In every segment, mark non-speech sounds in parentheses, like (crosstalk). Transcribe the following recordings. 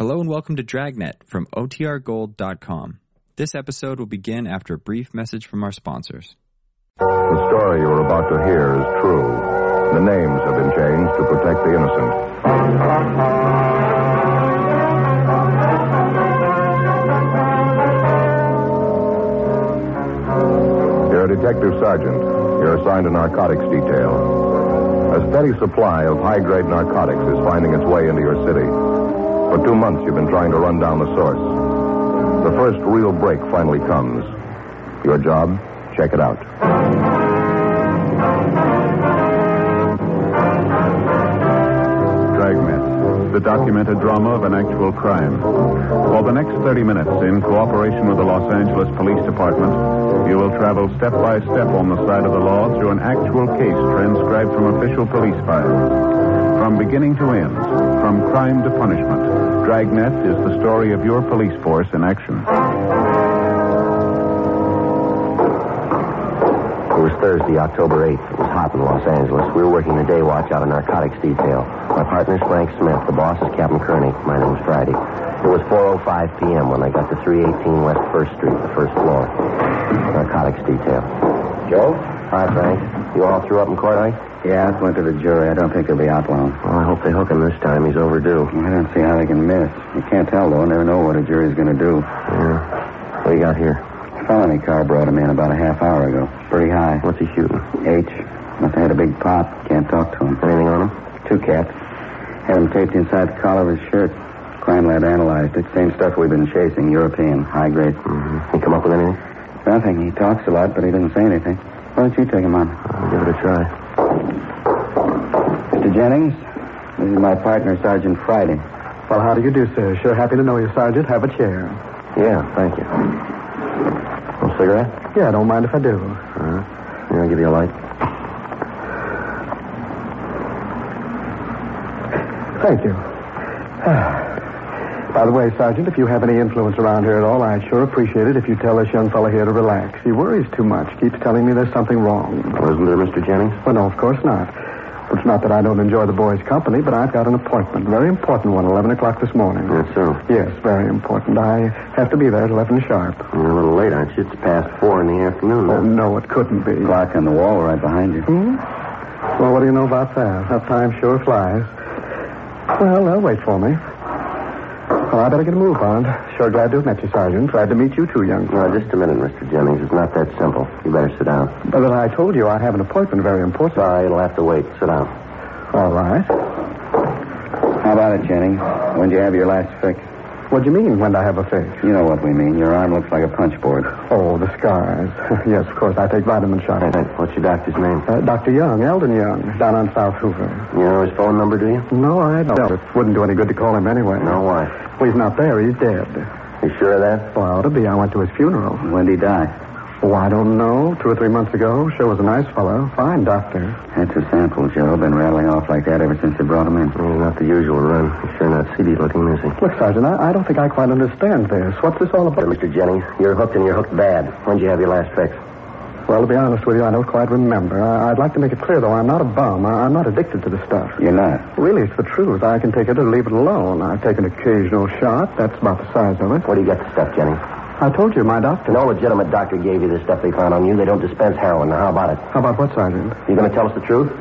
Hello and welcome to Dragnet from OTRGold.com. This episode will begin after a brief message from our sponsors. The story you're about to hear is true. The names have been changed to protect the innocent. You're a detective sergeant. You're assigned to narcotics detail. A steady supply of high grade narcotics is finding its way into your city. For two months, you've been trying to run down the source. The first real break finally comes. Your job? Check it out. Dragnet, the documented drama of an actual crime. For the next 30 minutes, in cooperation with the Los Angeles Police Department, you will travel step by step on the side of the law through an actual case transcribed from official police files. From beginning to end, from crime to punishment, Dragnet is the story of your police force in action. It was Thursday, October 8th. It was hot in Los Angeles. We were working the day watch out of narcotics detail. My partner's Frank Smith. The boss is Captain Kearney. My name's Friday. It was 4.05 p.m. when I got to 318 West 1st Street, the first floor. Narcotics detail. Joe? Hi, Frank. You all threw up in court, eh? Yeah, it went to the jury. I don't think he'll be out long. Well, I hope they hook him this time. He's overdue. I don't see how they can miss. You can't tell, though. Never know what a jury's going to do. Yeah. What do you got here? A Felony car brought him in about a half hour ago. Pretty high. What's he shooting? H. Must have had a big pop. Can't talk to him. Anything on him? Two caps. Had him taped inside the collar of his shirt. Crime lab analyzed it. Same stuff we've been chasing. European. High grade. Mm-hmm. He come up with anything? Nothing. He talks a lot, but he doesn't say anything. Why don't you take him on? I'll give it a try. Mr. Jennings, this is my partner, Sergeant Friday. Well, how do you do, sir? Sure happy to know you, Sergeant. Have a chair. Yeah, thank you. A cigarette? Yeah, don't mind if I do. Uh-huh. Here, I'll give you a light. Thank you. (sighs) (sighs) By the way, Sergeant, if you have any influence around here at all, I'd sure appreciate it if you tell this young fellow here to relax. He worries too much. Keeps telling me there's something wrong. Well, isn't there, Mr. Jennings? Well, no, of course not. It's not that I don't enjoy the boy's company, but I've got an appointment. Very important one, 11 o'clock this morning. That's so. Yes, very important. I have to be there at 11 sharp. You're a little late, aren't you? It's past four in the afternoon. Oh, no, it couldn't be. Clock on the wall right behind you. Hmm? Well, what do you know about that? That time sure flies. Well, they'll wait for me. Well, I better get a move on. Sure glad to have met you, Sergeant. Glad to meet you too, young No, just a minute, Mr. Jennings. It's not that simple. You better sit down. But then I told you I have an appointment very important. Sorry, it'll have to wait. Sit down. All right. How about it, Jennings? When'd you have your last fix? What do you mean, when I have a face? You know what we mean. Your arm looks like a punch board. Oh, the scars. (laughs) yes, of course. I take vitamin shots. Hey, hey, what's your doctor's name? Uh, Dr. Young, Eldon Young, down on South Hoover. You know his phone number, do you? No, I don't. It wouldn't do any good to call him anyway. No, why? Well, he's not there. He's dead. You sure of that? Well, ought to be. I went to his funeral. When'd he die? Oh, I don't know. Two or three months ago. Sure was a nice fellow. Fine doctor. That's a sample, Joe. Been rattling off like that ever since they brought him in. Well, not the usual run. He's sure not seedy looking, is he? Look, Sergeant, I, I don't think I quite understand this. What's this all about? Mr. Jennings, you're hooked and you're hooked bad. When'd you have your last fix? Well, to be honest with you, I don't quite remember. I, I'd like to make it clear, though, I'm not a bum. I, I'm not addicted to the stuff. You're not. Really, it's the truth. I can take it or leave it alone. I take an occasional shot. That's about the size of it. Where do you get the stuff, Jennings? I told you, my doctor. No legitimate doctor gave you the stuff they found on you. They don't dispense heroin. Now, how about it? How about what, Sergeant? You going to tell us the truth?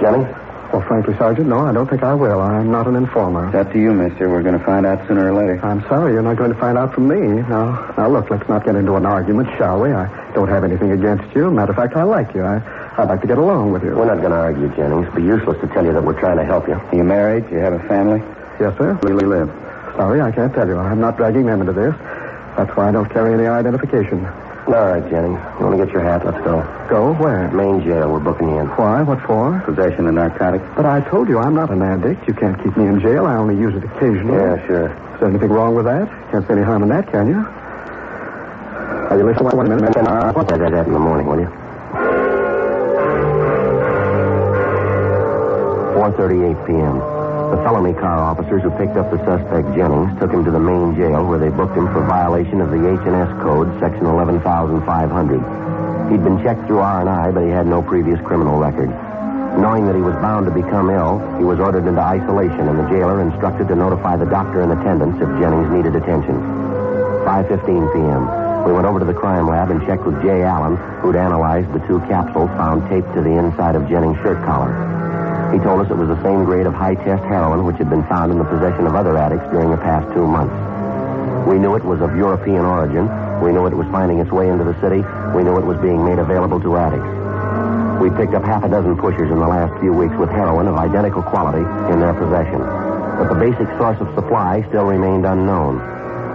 Jennings? Well, frankly, Sergeant, no, I don't think I will. I'm not an informer. It's up to you, mister. We're going to find out sooner or later. I'm sorry, you're not going to find out from me. Now, now, look, let's not get into an argument, shall we? I don't have anything against you. Matter of fact, I like you. I, I'd like to get along with you. We're not going to argue, Jennings. It'd be useless to tell you that we're trying to help you. Are you married? Do you have a family? Yes, sir. Where do you live? Sorry, I can't tell you. I'm not dragging them into this. That's why I don't carry any identification. All right, Jennings. You want to get your hat? Let's go. Go where? Main jail. We're booking you in. Why? What for? Possession of narcotics? But I told you I'm not an addict. You can't keep me in jail. I only use it occasionally. Yeah, sure. Is there anything wrong with that? Can't see any harm in that, can you? Are you listening? One minute. I'll that in the morning, will you? 4.38 p.m. The felony car officers who picked up the suspect, Jennings, took him to the main jail where they booked him for violation of the H&S Code, Section 11500. He'd been checked through R&I, but he had no previous criminal record. Knowing that he was bound to become ill, he was ordered into isolation, and the jailer instructed to notify the doctor in attendance if Jennings needed attention. 5.15 p.m. We went over to the crime lab and checked with Jay Allen, who'd analyzed the two capsules found taped to the inside of Jennings' shirt collar. He told us it was the same grade of high-test heroin which had been found in the possession of other addicts during the past two months. We knew it was of European origin. We knew it was finding its way into the city. We knew it was being made available to addicts. We picked up half a dozen pushers in the last few weeks with heroin of identical quality in their possession. But the basic source of supply still remained unknown.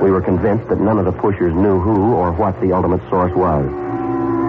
We were convinced that none of the pushers knew who or what the ultimate source was.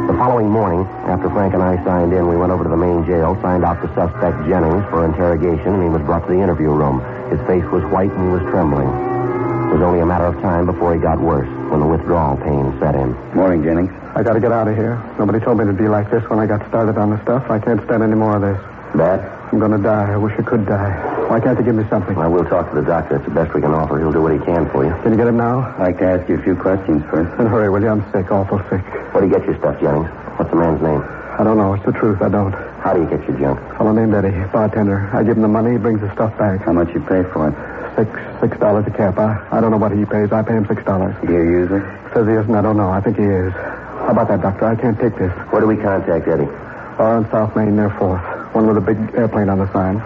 The following morning, after Frank and I signed in, we went over to the main jail, signed out the suspect Jennings for interrogation, and he was brought to the interview room. His face was white and he was trembling. It was only a matter of time before he got worse, when the withdrawal pain set in. Morning, Jennings. I gotta get out of here. Nobody told me to be like this when I got started on the stuff. I can't stand any more of this. Bad? I'm gonna die. I wish I could die. Why can't they give me something? Well, we'll talk to the doctor. It's the best we can offer. He'll do what he can for you. Can you get him now? I'd like to ask you a few questions first. Then hurry, will you? I'm sick, awful sick. Where do you get your stuff, Jennings? What's the man's name? I don't know. It's the truth. I don't. How do you get your junk? Fellow named Eddie, bartender. I give him the money. He brings the stuff back. How much you pay for it? Six, six dollars a cap. I, I don't know what he pays. I pay him six dollars. Do you use it? Says he isn't. I don't know. I think he is. How about that, doctor? I can't take this. Where do we contact Eddie? Uh, Bar on South Main near Fourth. One with a big airplane on the sign.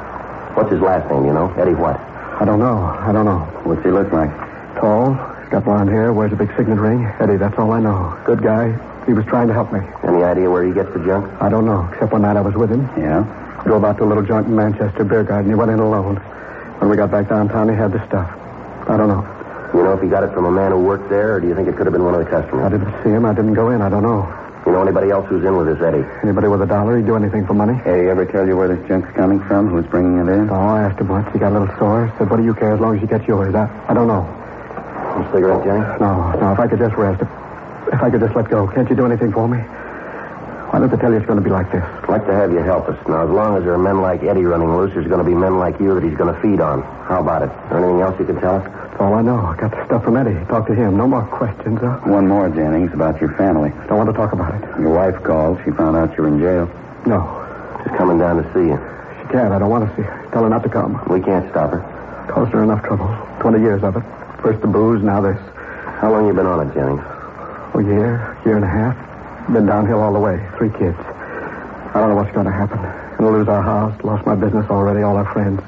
What's his last name, you know? Eddie what? I don't know. I don't know. What's he look like? Tall. He's got blonde hair. Wears a big signet ring. Eddie, that's all I know. Good guy. He was trying to help me. Any idea where he gets the junk? I don't know, except one night I was with him. Yeah? Drove out to a little joint in Manchester beer garden. He went in alone. When we got back downtown, he had the stuff. I don't know. You know if he got it from a man who worked there, or do you think it could have been one of the customers? I didn't see him. I didn't go in. I don't know. You know anybody else who's in with this Eddie? Anybody with a dollar, he'd do anything for money. Hey, he ever tell you where this junk's coming from? Who's bringing it in? Oh, I asked him once. He got a little sore. Said, what do you care as long as you get yours? I, I don't know. Some cigarette, Jennings? No, no, if I could just rest. If, if I could just let go. Can't you do anything for me? Don't they tell you it's going to be like this? I'd like to have you help us. Now, as long as there are men like Eddie running loose, there's going to be men like you that he's going to feed on. How about it? Anything else you can tell us? That's all I know. I got the stuff from Eddie. Talk to him. No more questions, huh? One more, Jennings, about your family. Don't want to talk about it. Your wife called. She found out you're in jail. No. She's coming down to see you. She can't. I don't want to see her. Tell her not to come. We can't stop her. Caused her enough trouble. Twenty years of it. First the booze, now this. How long you been on it, Jennings? A year, year and a half. Been downhill all the way. Three kids. I don't know what's going to happen. Gonna lose our house, lost my business already, all our friends.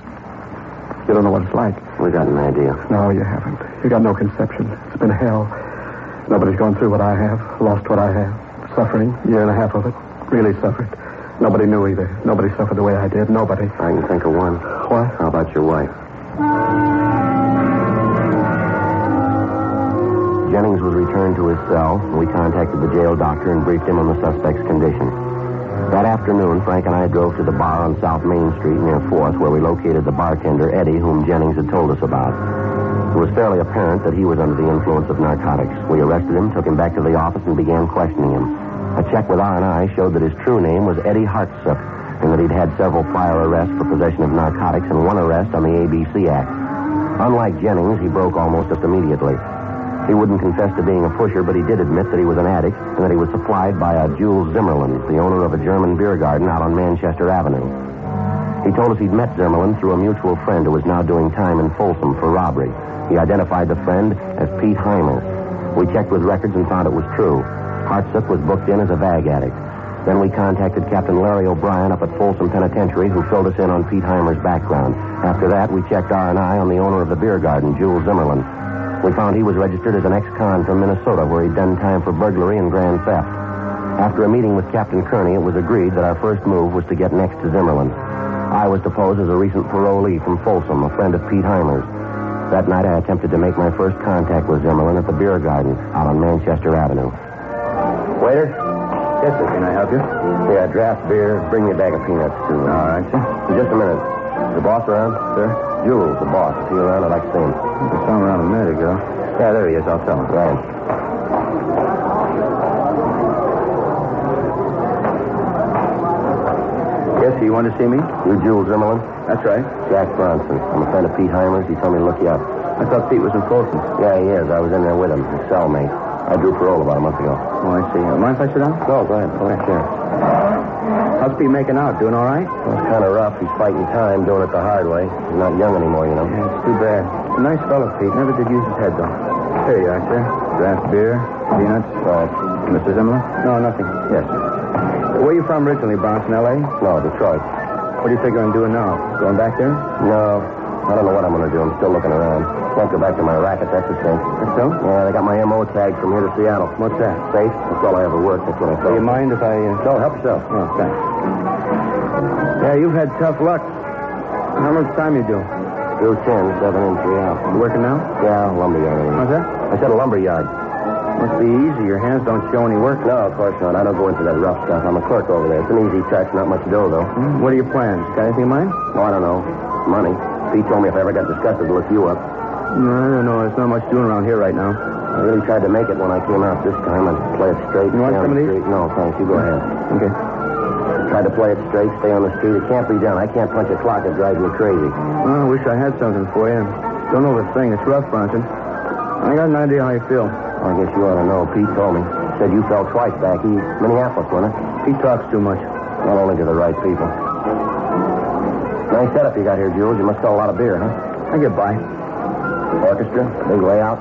You don't know what it's like. We got an idea. No, you haven't. You got no conception. It's been hell. Nobody's gone through what I have, lost what I have. Suffering, year and a half of it. Really suffered. Nobody knew either. Nobody suffered the way I did. Nobody. I can think of one. What? How about your wife? Jennings was returned to his cell. We contacted the jail doctor and briefed him on the suspect's condition. That afternoon, Frank and I drove to the bar on South Main Street near 4th, where we located the bartender, Eddie, whom Jennings had told us about. It was fairly apparent that he was under the influence of narcotics. We arrested him, took him back to the office, and began questioning him. A check with R&I showed that his true name was Eddie Hartsook, and that he'd had several prior arrests for possession of narcotics and one arrest on the ABC Act. Unlike Jennings, he broke almost just immediately. He wouldn't confess to being a pusher, but he did admit that he was an addict and that he was supplied by a Jules Zimmerman, the owner of a German beer garden out on Manchester Avenue. He told us he'd met Zimmerman through a mutual friend who was now doing time in Folsom for robbery. He identified the friend as Pete Heimer. We checked with records and found it was true. Hartsook was booked in as a vag addict. Then we contacted Captain Larry O'Brien up at Folsom Penitentiary, who filled us in on Pete Heimer's background. After that, we checked R&I on the owner of the beer garden, Jules Zimmerman. We found he was registered as an ex-con from Minnesota, where he'd done time for burglary and grand theft. After a meeting with Captain Kearney, it was agreed that our first move was to get next to Zimmerman. I was to pose as a recent parolee from Folsom, a friend of Pete Heimer's. That night, I attempted to make my first contact with Zimmerman at the beer garden out on Manchester Avenue. Waiter? Yes, sir. Can I help you? Yeah, draft beer. Bring me a bag of peanuts, too. All right, sir. Just a minute. The boss around? Sir? Jules, the boss. Is he around? I'd like to see him. He saw him around a minute ago. Yeah, there he is. I'll tell him. Right. Yes, you want to see me? You Jules Zimmerman? That's right. Jack Bronson. I'm a friend of Pete Heimer's. He told me to look you up. I thought Pete was in Folsom. Yeah, he is. I was in there with him, his cellmate. I drew parole about a month ago. Oh, I see. Mind if I sit down? No, go ahead. Go ahead. Sure. How's Pete making out? Doing all right? Well, it's kind of rough. He's fighting time, doing it the hard way. He's not young anymore, you know. Yeah, it's too bad. Nice fellow, Pete. Never did use his head, though. Here you are, sir. Draft beer, peanuts. Uh, right. Mr. Zimmerman? No, nothing. Yes. Where you from originally, Bronson, L.A.? No, Detroit. What are you figuring on doing now? Going back there? No. I don't know what I'm going to do. I'm still looking around. Can't go back to my racket, that's the thing. That's so? Yeah, they got my MO tag from here to Seattle. What's that? Safe. That's all I ever worked. That's what I Do you mind if I... Uh... No, help yourself. Oh, thanks. Yeah, you've had tough luck. How much time you do? Do Two ten, seven and three out. You working now? Yeah, lumber yard. What's that? I said a lumber yard. Must be easy. Your hands don't show any work. No, of course not. I don't go into that rough stuff. I'm a clerk over there. It's an easy touch, not much dough, though. Hmm? What are your plans? Got anything in mind? Oh, I don't know. Money. Pete told me if I ever got disgusted to look you up. No, I don't know. There's not much doing around here right now. I really tried to make it when I came out this time and play it straight. You want some of these? street. No, thanks. You go mm-hmm. ahead. Okay. Tried to play it straight, stay on the street. It can't be done. I can't punch a clock. It drives me crazy. Well, I wish I had something for you. Don't know the thing. It's rough, Bronson. I got an idea how you feel. I guess you ought to know. Pete told me. Said you fell twice back east. Minneapolis, wasn't it? He talks too much. Not only to the right people. Nice setup you got here, Jules. You must sell a lot of beer, huh? I get by. Orchestra, big layout,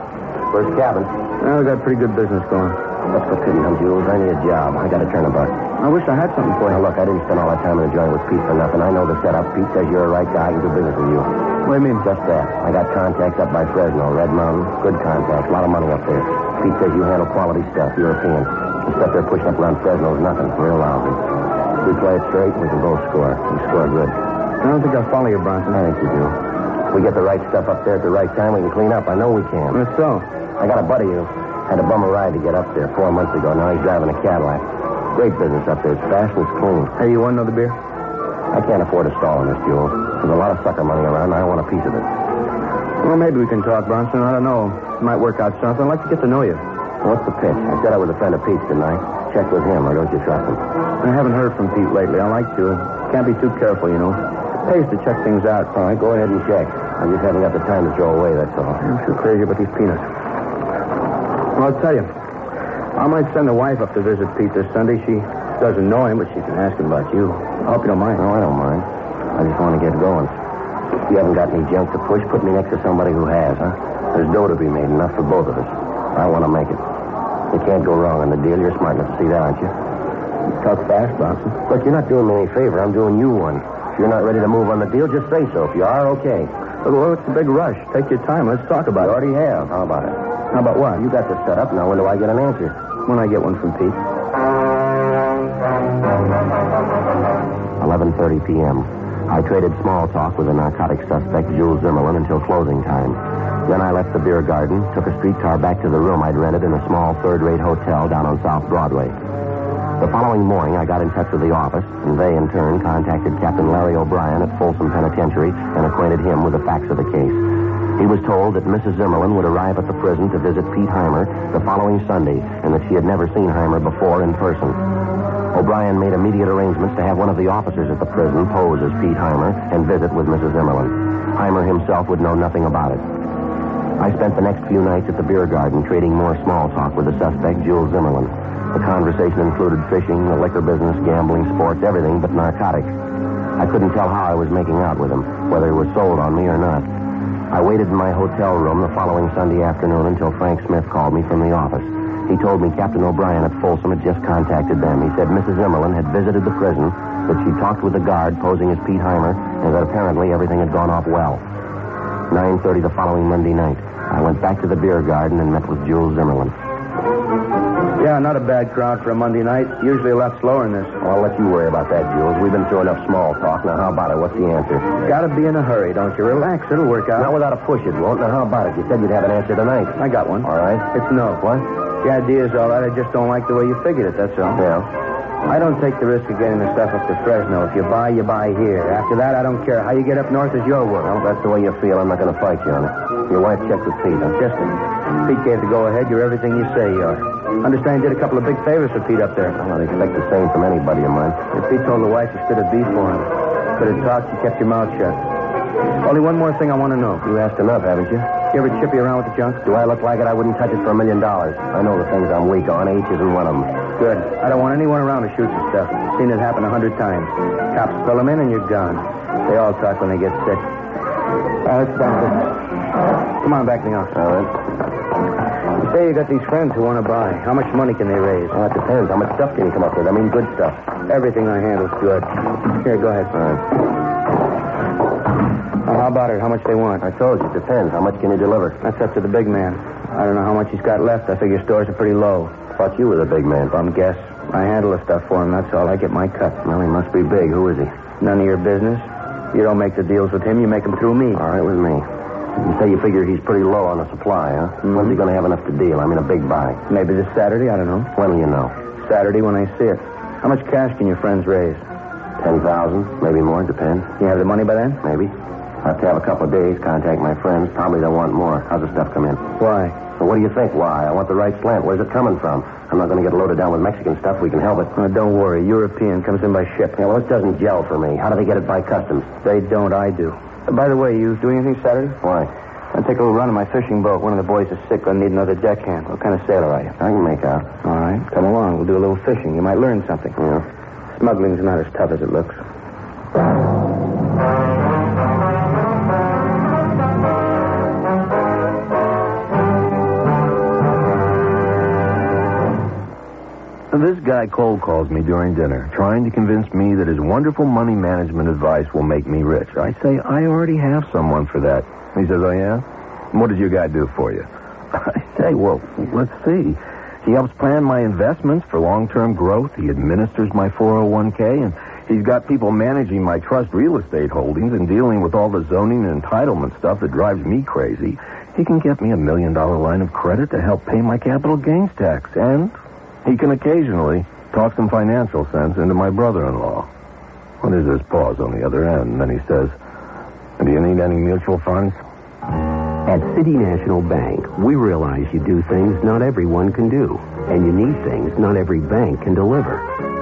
first cabin. Well, we got pretty good business going. What's the pity, huh, Jules? I need a job. I got to turn a buck. I wish I had something for Now, look, I didn't spend all that time in the joint with Pete for nothing. I know the setup. Pete says you're a right guy. I can do business with you. What do you mean? Just that. I got contacts up by Fresno, Red Mountain. Good contacts. A lot of money up there. Pete says you handle quality stuff, European. The stuff they're pushing up around Fresno is nothing. Real lousy. We play it straight, we can both score. We score good. I don't think I'll follow you, Bronson. I think you do. If we get the right stuff up there at the right time, we can clean up. I know we can. That's so. I got a buddy who had a bummer ride to get up there four months ago. Now he's driving a Cadillac. Great business up there. It's fast and it's clean. Hey, you want another beer? I can't afford a stall in this, Jules. There's a lot of sucker money around, and I want a piece of it. Well, maybe we can talk, Bronson. I don't know. Might work out something. I'd like to get to know you. What's the pitch? I said I was a friend of Pete's, I? Check with him, or don't you trust him? I haven't heard from Pete lately. I like to. Can't be too careful, you know. It Pays to check things out. All right, go ahead and check. I just haven't got the time to throw away, that's all. I'm too crazy about these peanuts. Well, I'll tell you. I might send the wife up to visit Pete this Sunday. She doesn't know him, but she can ask him about you. I hope you don't mind. No, I don't mind. I just want to get going. You haven't got any junk to push. Put me next to somebody who has, huh? There's dough to be made, enough for both of us. I want to make it. You can't go wrong on the deal. You're smart enough to see that, aren't you? Talk fast, Bronson. Look, you're not doing me any favor. I'm doing you one. If you're not ready to move on the deal, just say so. If you are, okay. Well, it's a big rush. Take your time. Let's talk about it. already have. How about it? How about what? You got this set up. Now, when do I get an answer? When I get one from Pete. 11.30 p.m. I traded small talk with the narcotic suspect, Jules Zimmerlin, until closing time. Then I left the beer garden, took a streetcar back to the room I'd rented in a small third-rate hotel down on South Broadway. The following morning, I got in touch with the office, and they, in turn, contacted Captain Larry O'Brien at Folsom Penitentiary and acquainted him with the facts of the case. He was told that Mrs. Zimmerlin would arrive at the prison to visit Pete Heimer the following Sunday, and that she had never seen Heimer before in person. O'Brien made immediate arrangements to have one of the officers at the prison pose as Pete Heimer and visit with Mrs. Zimmerlin. Heimer himself would know nothing about it. I spent the next few nights at the beer garden trading more small talk with the suspect, Jules Zimmerlin. The conversation included fishing, the liquor business, gambling, sports, everything but narcotics. I couldn't tell how I was making out with him, whether he was sold on me or not. I waited in my hotel room the following Sunday afternoon until Frank Smith called me from the office. He told me Captain O'Brien at Folsom had just contacted them. He said Mrs. Zimmerlin had visited the prison, that she talked with the guard posing as Pete Heimer, and that apparently everything had gone off well. 9.30 the following Monday night. I went back to the beer garden and met with Jules Zimmerlin. Yeah, not a bad crowd for a Monday night. Usually a lot slower than this. I'll let you worry about that, Jules. We've been through enough small talk. Now, how about it? What's the answer? Gotta be in a hurry, don't you? Relax. It'll work out. Not without a push, it won't. Now, how about it? You said you'd have an answer tonight. I got one. All right. It's no. What? The idea's all right. I just don't like the way you figured it, that's all. Yeah. I don't take the risk of getting the stuff up to Fresno. If you buy, you buy here. After that, I don't care. How you get up north is your work. Well, that's the way you feel, I'm not going to fight you on it. Your wife checked with Pete, huh? Just Pete gave the go-ahead. You're everything you say you are. Understand you did a couple of big favors for Pete up there. Well, I'd expect the same from anybody of mine. If Pete told the wife you stood a beef for him, could have talked, you kept your mouth shut. Only one more thing I want to know. You asked enough, haven't you? You ever chip you around with the junk? Do I look like it? I wouldn't touch it for a million dollars. I know the things I'm weak on. H isn't one of them. Good. I don't want anyone around to shoot your stuff. Seen it happen a hundred times. Cops pull them in and you're gone. They all talk when they get sick. Uh, let's down to business. Come on back the office. All right. You say you got these friends who want to buy. How much money can they raise? Well, it depends. How much stuff can you come up with? I mean, good stuff. Everything I handle's good. Here, go ahead. All right. Now, how about it? How much they want? I told you, it depends. How much can you deliver? That's up to the big man. I don't know how much he's got left. I figure stores are pretty low. Thought you were the big man. Bum guess. I handle the stuff for him, that's all. I get my cut. Well, he must be big. Who is he? None of your business. You don't make the deals with him, you make them through me. All right with me. You say you figure he's pretty low on the supply, huh? Mhm. When's he going to have enough to deal? I mean, a big buy. Maybe this Saturday, I don't know. When will you know? Saturday when I see it. How much cash can your friends raise? Ten thousand, maybe more. Depends. You have the money by then? Maybe. I have to have a couple of days. Contact my friends. Probably they'll want more. How's the stuff come in? Why? What do you think? Why? I want the right slant. Where's it coming from? I'm not going to get loaded down with Mexican stuff. We can help it. Oh, don't worry. European comes in by ship. Yeah, well, it doesn't gel for me. How do they get it by customs? They don't, I do. Uh, by the way, you doing anything Saturday? Why? I'll take a little run in my fishing boat. One of the boys is sick. I need another deckhand. What kind of sailor are you? I can make out. All right. Come along. We'll do a little fishing. You might learn something. Yeah. Smuggling's not as tough as it looks. This guy cold calls me during dinner, trying to convince me that his wonderful money management advice will make me rich. I say, I already have someone for that. He says, Oh, yeah? What does your guy do for you? (laughs) I say, Well, let's see. He helps plan my investments for long term growth. He administers my 401k, and he's got people managing my trust real estate holdings and dealing with all the zoning and entitlement stuff that drives me crazy. He can get me a million dollar line of credit to help pay my capital gains tax, and he can occasionally talk some financial sense into my brother-in-law. Well, there's this pause on the other end, and then he says, Do you need any mutual funds? At City National Bank, we realize you do things not everyone can do, and you need things not every bank can deliver.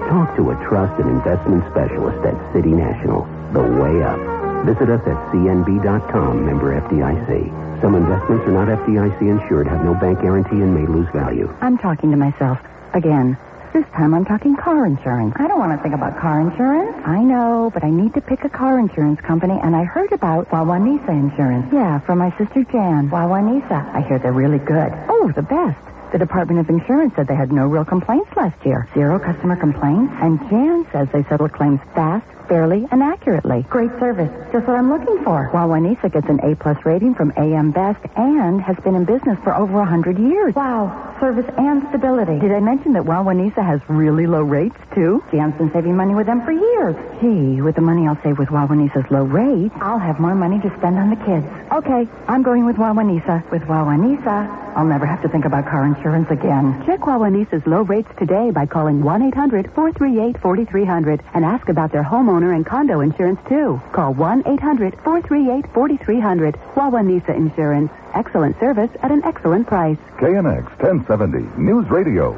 Talk to a trusted investment specialist at City National, the way up. Visit us at cnb.com, member FDIC. Some investments are not FDIC insured, have no bank guarantee, and may lose value. I'm talking to myself again. This time I'm talking car insurance. I don't want to think about car insurance. I know, but I need to pick a car insurance company, and I heard about Wawanesa Insurance. Yeah, from my sister Jan. Wawanesa. I hear they're really good. Oh, the best. The Department of Insurance said they had no real complaints last year. Zero customer complaints. And Jan says they settle claims fast, fairly, and accurately. Great service. Just what I'm looking for. Wawanesa gets an A-plus rating from AM Best and has been in business for over a 100 years. Wow. Service and stability. Did I mention that Wawanesa has really low rates, too? Jan's been saving money with them for years. Gee, with the money I'll save with Wawanesa's low rate, I'll have more money to spend on the kids. Okay, I'm going with Wawanesa. With Wawanesa, I'll never have to think about car insurance again. Check Wawanesa's low rates today by calling 1-800-438-4300 and ask about their homeowner and condo insurance, too. Call 1-800-438-4300. Wawanesa Insurance. Excellent service at an excellent price. KNX 1070 News Radio.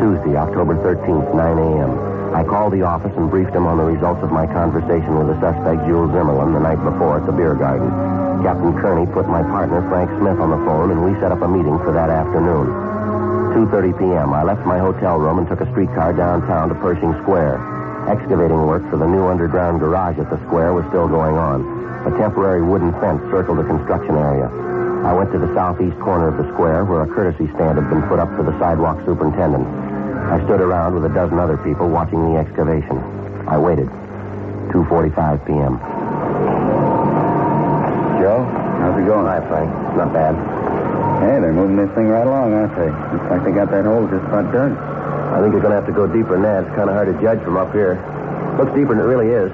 Tuesday, October 13th, 9 a.m. I called the office and briefed him on the results of my conversation with the suspect, Jules Zimmerlin, the night before at the beer garden. Captain Kearney put my partner, Frank Smith, on the phone, and we set up a meeting for that afternoon. 2.30 p.m., I left my hotel room and took a streetcar downtown to Pershing Square. Excavating work for the new underground garage at the square was still going on. A temporary wooden fence circled the construction area. I went to the southeast corner of the square where a courtesy stand had been put up for the sidewalk superintendent. I stood around with a dozen other people watching the excavation. I waited. 2.45 p.m. Joe, how's it going? Hi, Frank. Not bad. Hey, they're moving this thing right along, aren't they? Looks like they got that hole just about done. I think you're going to have to go deeper than that. It's kind of hard to judge from up here. Looks deeper than it really is.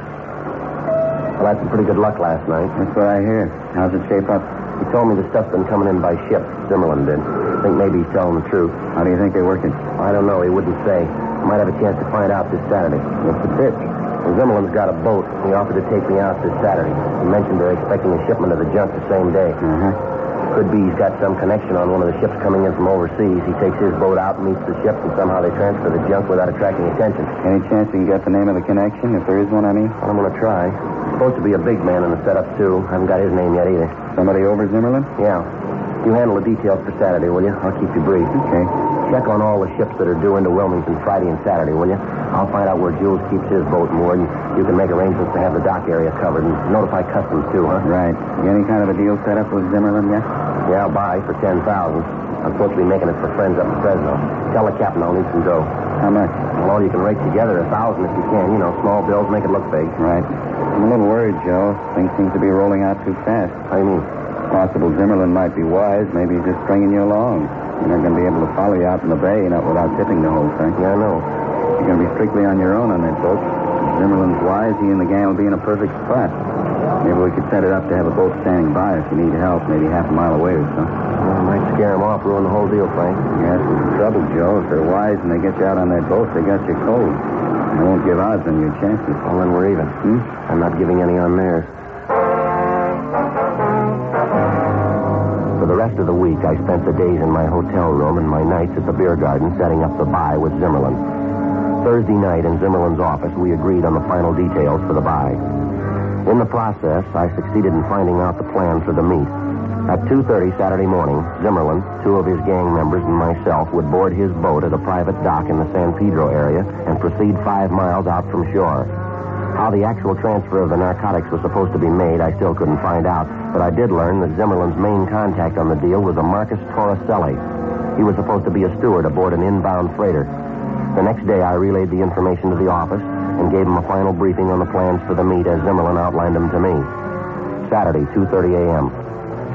Well, I had some pretty good luck last night. That's what I hear. How's it shape up? He told me the stuff's been coming in by ship. Zimmerlin did. I think maybe he's telling the truth. How do you think they're working? I don't know. He wouldn't say. Might have a chance to find out this Saturday. What's the pitch? Well, Zimmerlin's got a boat. He offered to take me out this Saturday. He mentioned they're expecting a shipment of the junk the same day. Uh-huh. Could be he's got some connection on one of the ships coming in from overseas. He takes his boat out, meets the ship, and somehow they transfer the junk without attracting attention. Any chance you can get the name of the connection, if there is one, I mean? I'm going to try. Supposed to be a big man in the setup, too. I haven't got his name yet either. Somebody over Zimmerman? Yeah. You handle the details for Saturday, will you? I'll keep you brief. Okay. Check on all the ships that are due into Wilmington Friday and Saturday, will you? I'll find out where Jules keeps his boat moored, and you can make arrangements to have the dock area covered and notify customs, too, huh? Right. You any kind of a deal set up with Zimmerman yet? Yeah, I'll buy for 10000 I'm supposed to be making it for friends up in Fresno. Tell the captain I'll need some dough. How much? Well, all you can rake together, a thousand if you can. You know, small bills make it look big. Right. I'm a little worried, Joe. Things seem to be rolling out too fast. How do you mean? Possible Zimmerman might be wise. Maybe he's just stringing you along. You're not going to be able to follow you out in the bay, not without tipping the whole thing. Yeah, I know. You're going to be strictly on your own on that boat. If Zimmerman's wise, he and the gang will be in a perfect spot. Maybe we could set it up to have a boat standing by if you need help, maybe half a mile away or so. Well, it might scare him off, ruin the whole deal, Frank. Yes, it's the trouble, Joe. If they're wise and they get you out on that boat, they got you cold. They won't give odds on your chances. Well, then we're even. Hmm? I'm not giving any on theirs. For the rest of the week, I spent the days in my hotel room and my nights at the beer garden setting up the buy with Zimmerman. Thursday night in Zimmerman's office, we agreed on the final details for the buy. In the process, I succeeded in finding out the plan for the meet. At 2.30 Saturday morning, Zimmerman, two of his gang members, and myself would board his boat at a private dock in the San Pedro area and proceed five miles out from shore. How the actual transfer of the narcotics was supposed to be made, I still couldn't find out, but I did learn that Zimmerman's main contact on the deal was a Marcus Torricelli. He was supposed to be a steward aboard an inbound freighter. The next day, I relayed the information to the office and gave him a final briefing on the plans for the meet as Zimmerman outlined them to me. Saturday, 2.30 a.m.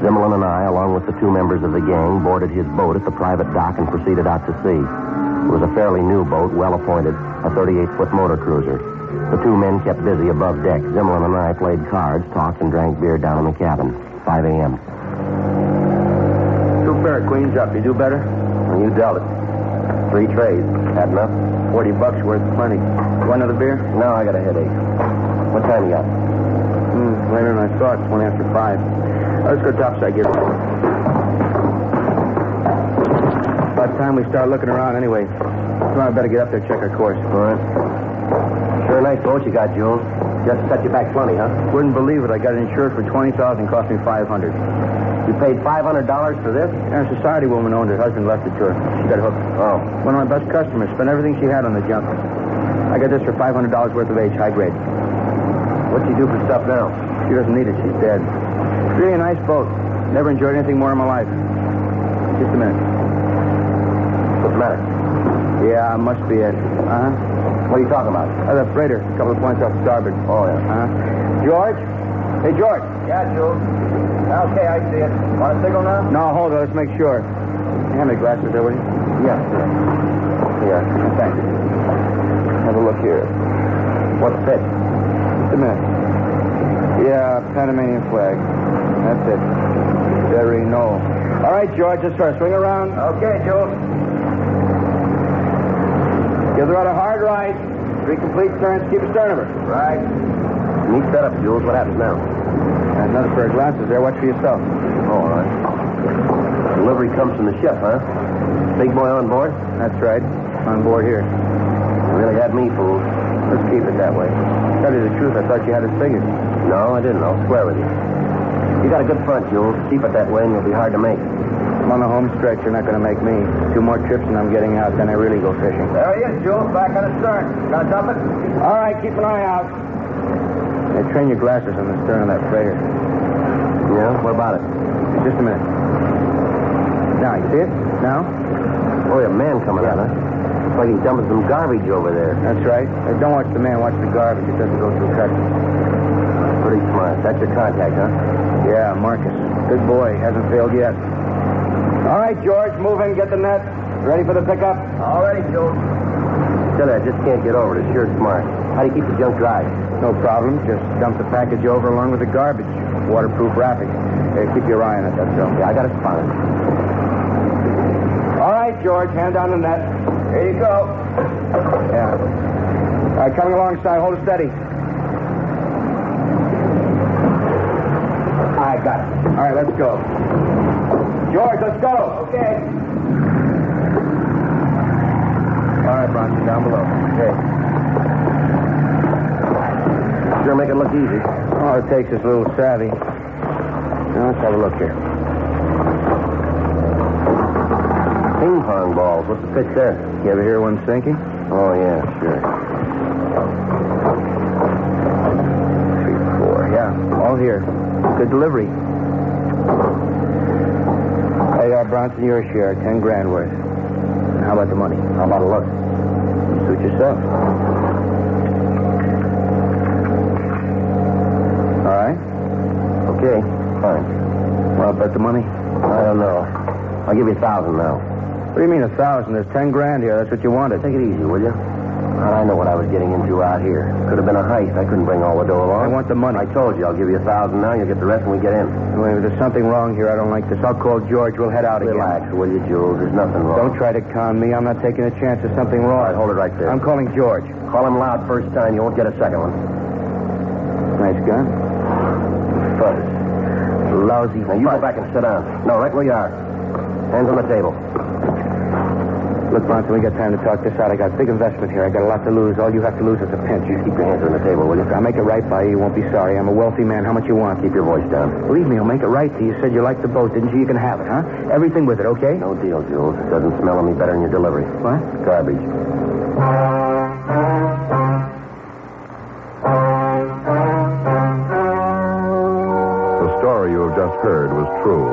Zimmerman and I, along with the two members of the gang, boarded his boat at the private dock and proceeded out to sea. It was a fairly new boat, well appointed, a 38-foot motor cruiser. The two men kept busy above deck. Zimmerman and I played cards, talked, and drank beer down in the cabin. 5 a.m. Two pair of queens up. You do better? Well, you dealt it. Three treys. Had enough? Forty bucks worth of plenty. Want another beer? No, I got a headache. What time you got? Hmm, later than I thought. Twenty after five. Let's go topside, get About time we start looking around anyway. Come on, I better get up there check our course. All right. Sure nice boat you got, Jules. Just set you back plenty, huh? Wouldn't believe it. I got it insured for twenty thousand, cost me five hundred. You paid $500 for this? And a society woman owned it. Husband left it to her. She got hooked. Oh. One of my best customers. Spent everything she had on the junk. I got this for five hundred dollars worth of age, high grade. What's she do for stuff now? She doesn't need it. She's dead. Really a nice boat. Never enjoyed anything more in my life. Just a minute. What's the matter? Yeah, must be it. Uh huh. What are you talking about? Uh, the freighter, a couple of points off starboard. Oh, yeah. Uh huh. George? Hey, George. Yeah, Jules. Okay, I see it. Want a signal now? No, hold on. Let's make sure. Hand me glasses there, will you? Yes, sir. Here. Thanks. Have a look here. What's fit? Just a minute. Yeah, Panamanian flag. That's it. Very no. All right, George, let's try. Swing around. Okay, Jules. Give the rudder right. Three complete turns. Keep a stern of her. Right. Neat setup, Jules. What happens now? Another pair of glasses there. Watch for yourself. Oh, all right. Delivery comes from the ship, huh? Big boy on board? That's right. On board here. You really had me fooled. Let's keep it that way. Tell you the truth, I thought you had it figured. No, I didn't. I'll swear with you. You got a good front, Jules. Keep it that way, and you'll be hard to make. I'm on the home stretch. You're not going to make me. Two more trips, and I'm getting out. Then I really go fishing. There he is, Jules. Back on the stern. Gonna dump it? All right, keep an eye out. Hey, train your glasses on the stern of that freighter. Yeah? What about it? Just a minute. Now, you see it? Now? Boy, a man coming out, huh? Looks like he's dumping some garbage over there. That's right. Hey, don't watch the man. Watch the garbage. It doesn't go through customs. Pretty smart. That's your contact, huh? Yeah, Marcus. Good boy. Hasn't failed yet. All right, George, move in, get the net. Ready for the pickup? All ready, Jules. Silly, I just can't get over it. It's sure smart. How do you keep the junk dry? No problem. Just dump the package over along with the garbage. Waterproof wrapping. Hey, keep your eye on it, that's all. Yeah, I got it spotted. All right, George, hand down the net. Here you go. Yeah. All right, coming alongside. Hold it steady. I got it. All right, let's go. George, let's go. Okay. All right, Bronson, down below. Okay. Sure make it look easy. All it takes is a little savvy. Now, let's have a look here. Ping pong balls. What's the pitch there? You ever hear one sinking? Oh, yeah, sure. Three, four. Yeah, all here. Good delivery. Hey, uh, Bronson, your share, ten grand worth. And how about the money? How about a look? Suit yourself. All right. Okay, fine. Well, bet the money. I don't know. I'll give you a thousand now. What do you mean a thousand? There's ten grand here. That's what you wanted. Take it easy, will you? I know what I was getting into out here. Could have been a heist. I couldn't bring all the dough along. I want the money. I told you I'll give you a thousand now. You'll get the rest when we get in. Wait, if there's something wrong here, I don't like this. I'll call George. We'll head out Relax, again. Relax, will you, Jules? There's nothing wrong. Don't try to con me. I'm not taking a chance of something wrong. All right, hold it right there. I'm calling George. Call him loud first time. You won't get a second one. Nice gun. Fuzz. Lousy. Now, you go back and sit down. No, right where you are. Hands on the table. Look, Bronson, we got time to talk this out. I got a big investment here. I got a lot to lose. All you have to lose is a pinch. You keep your hands on the table, will you? I'll make it right by you. You won't be sorry. I'm a wealthy man. How much you want? Keep your voice down. Believe me, I'll make it right to you. You said you liked the boat, didn't you? You can have it, huh? Everything with it, okay? No deal, Jules. It doesn't smell any better than your delivery. What? Garbage. The story you have just heard was true.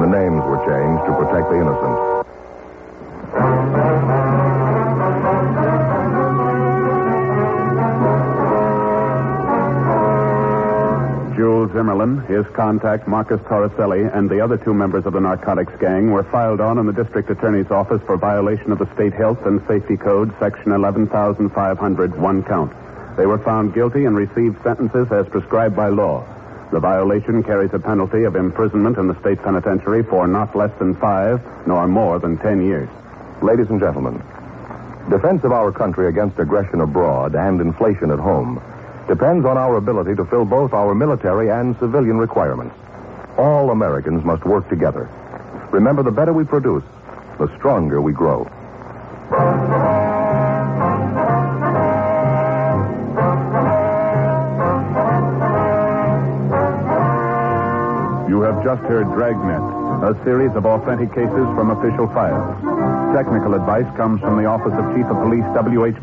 The names were changed to protect the innocent. Zimmerlin, his contact Marcus Torricelli, and the other two members of the narcotics gang were filed on in the district attorney's office for violation of the state health and safety code, section 11500, one count. They were found guilty and received sentences as prescribed by law. The violation carries a penalty of imprisonment in the state penitentiary for not less than five, nor more than ten years. Ladies and gentlemen, defense of our country against aggression abroad and inflation at home depends on our ability to fill both our military and civilian requirements. All Americans must work together. Remember, the better we produce, the stronger we grow. You have just heard Dragnet, a series of authentic cases from official files. Technical advice comes from the Office of Chief of Police W.H.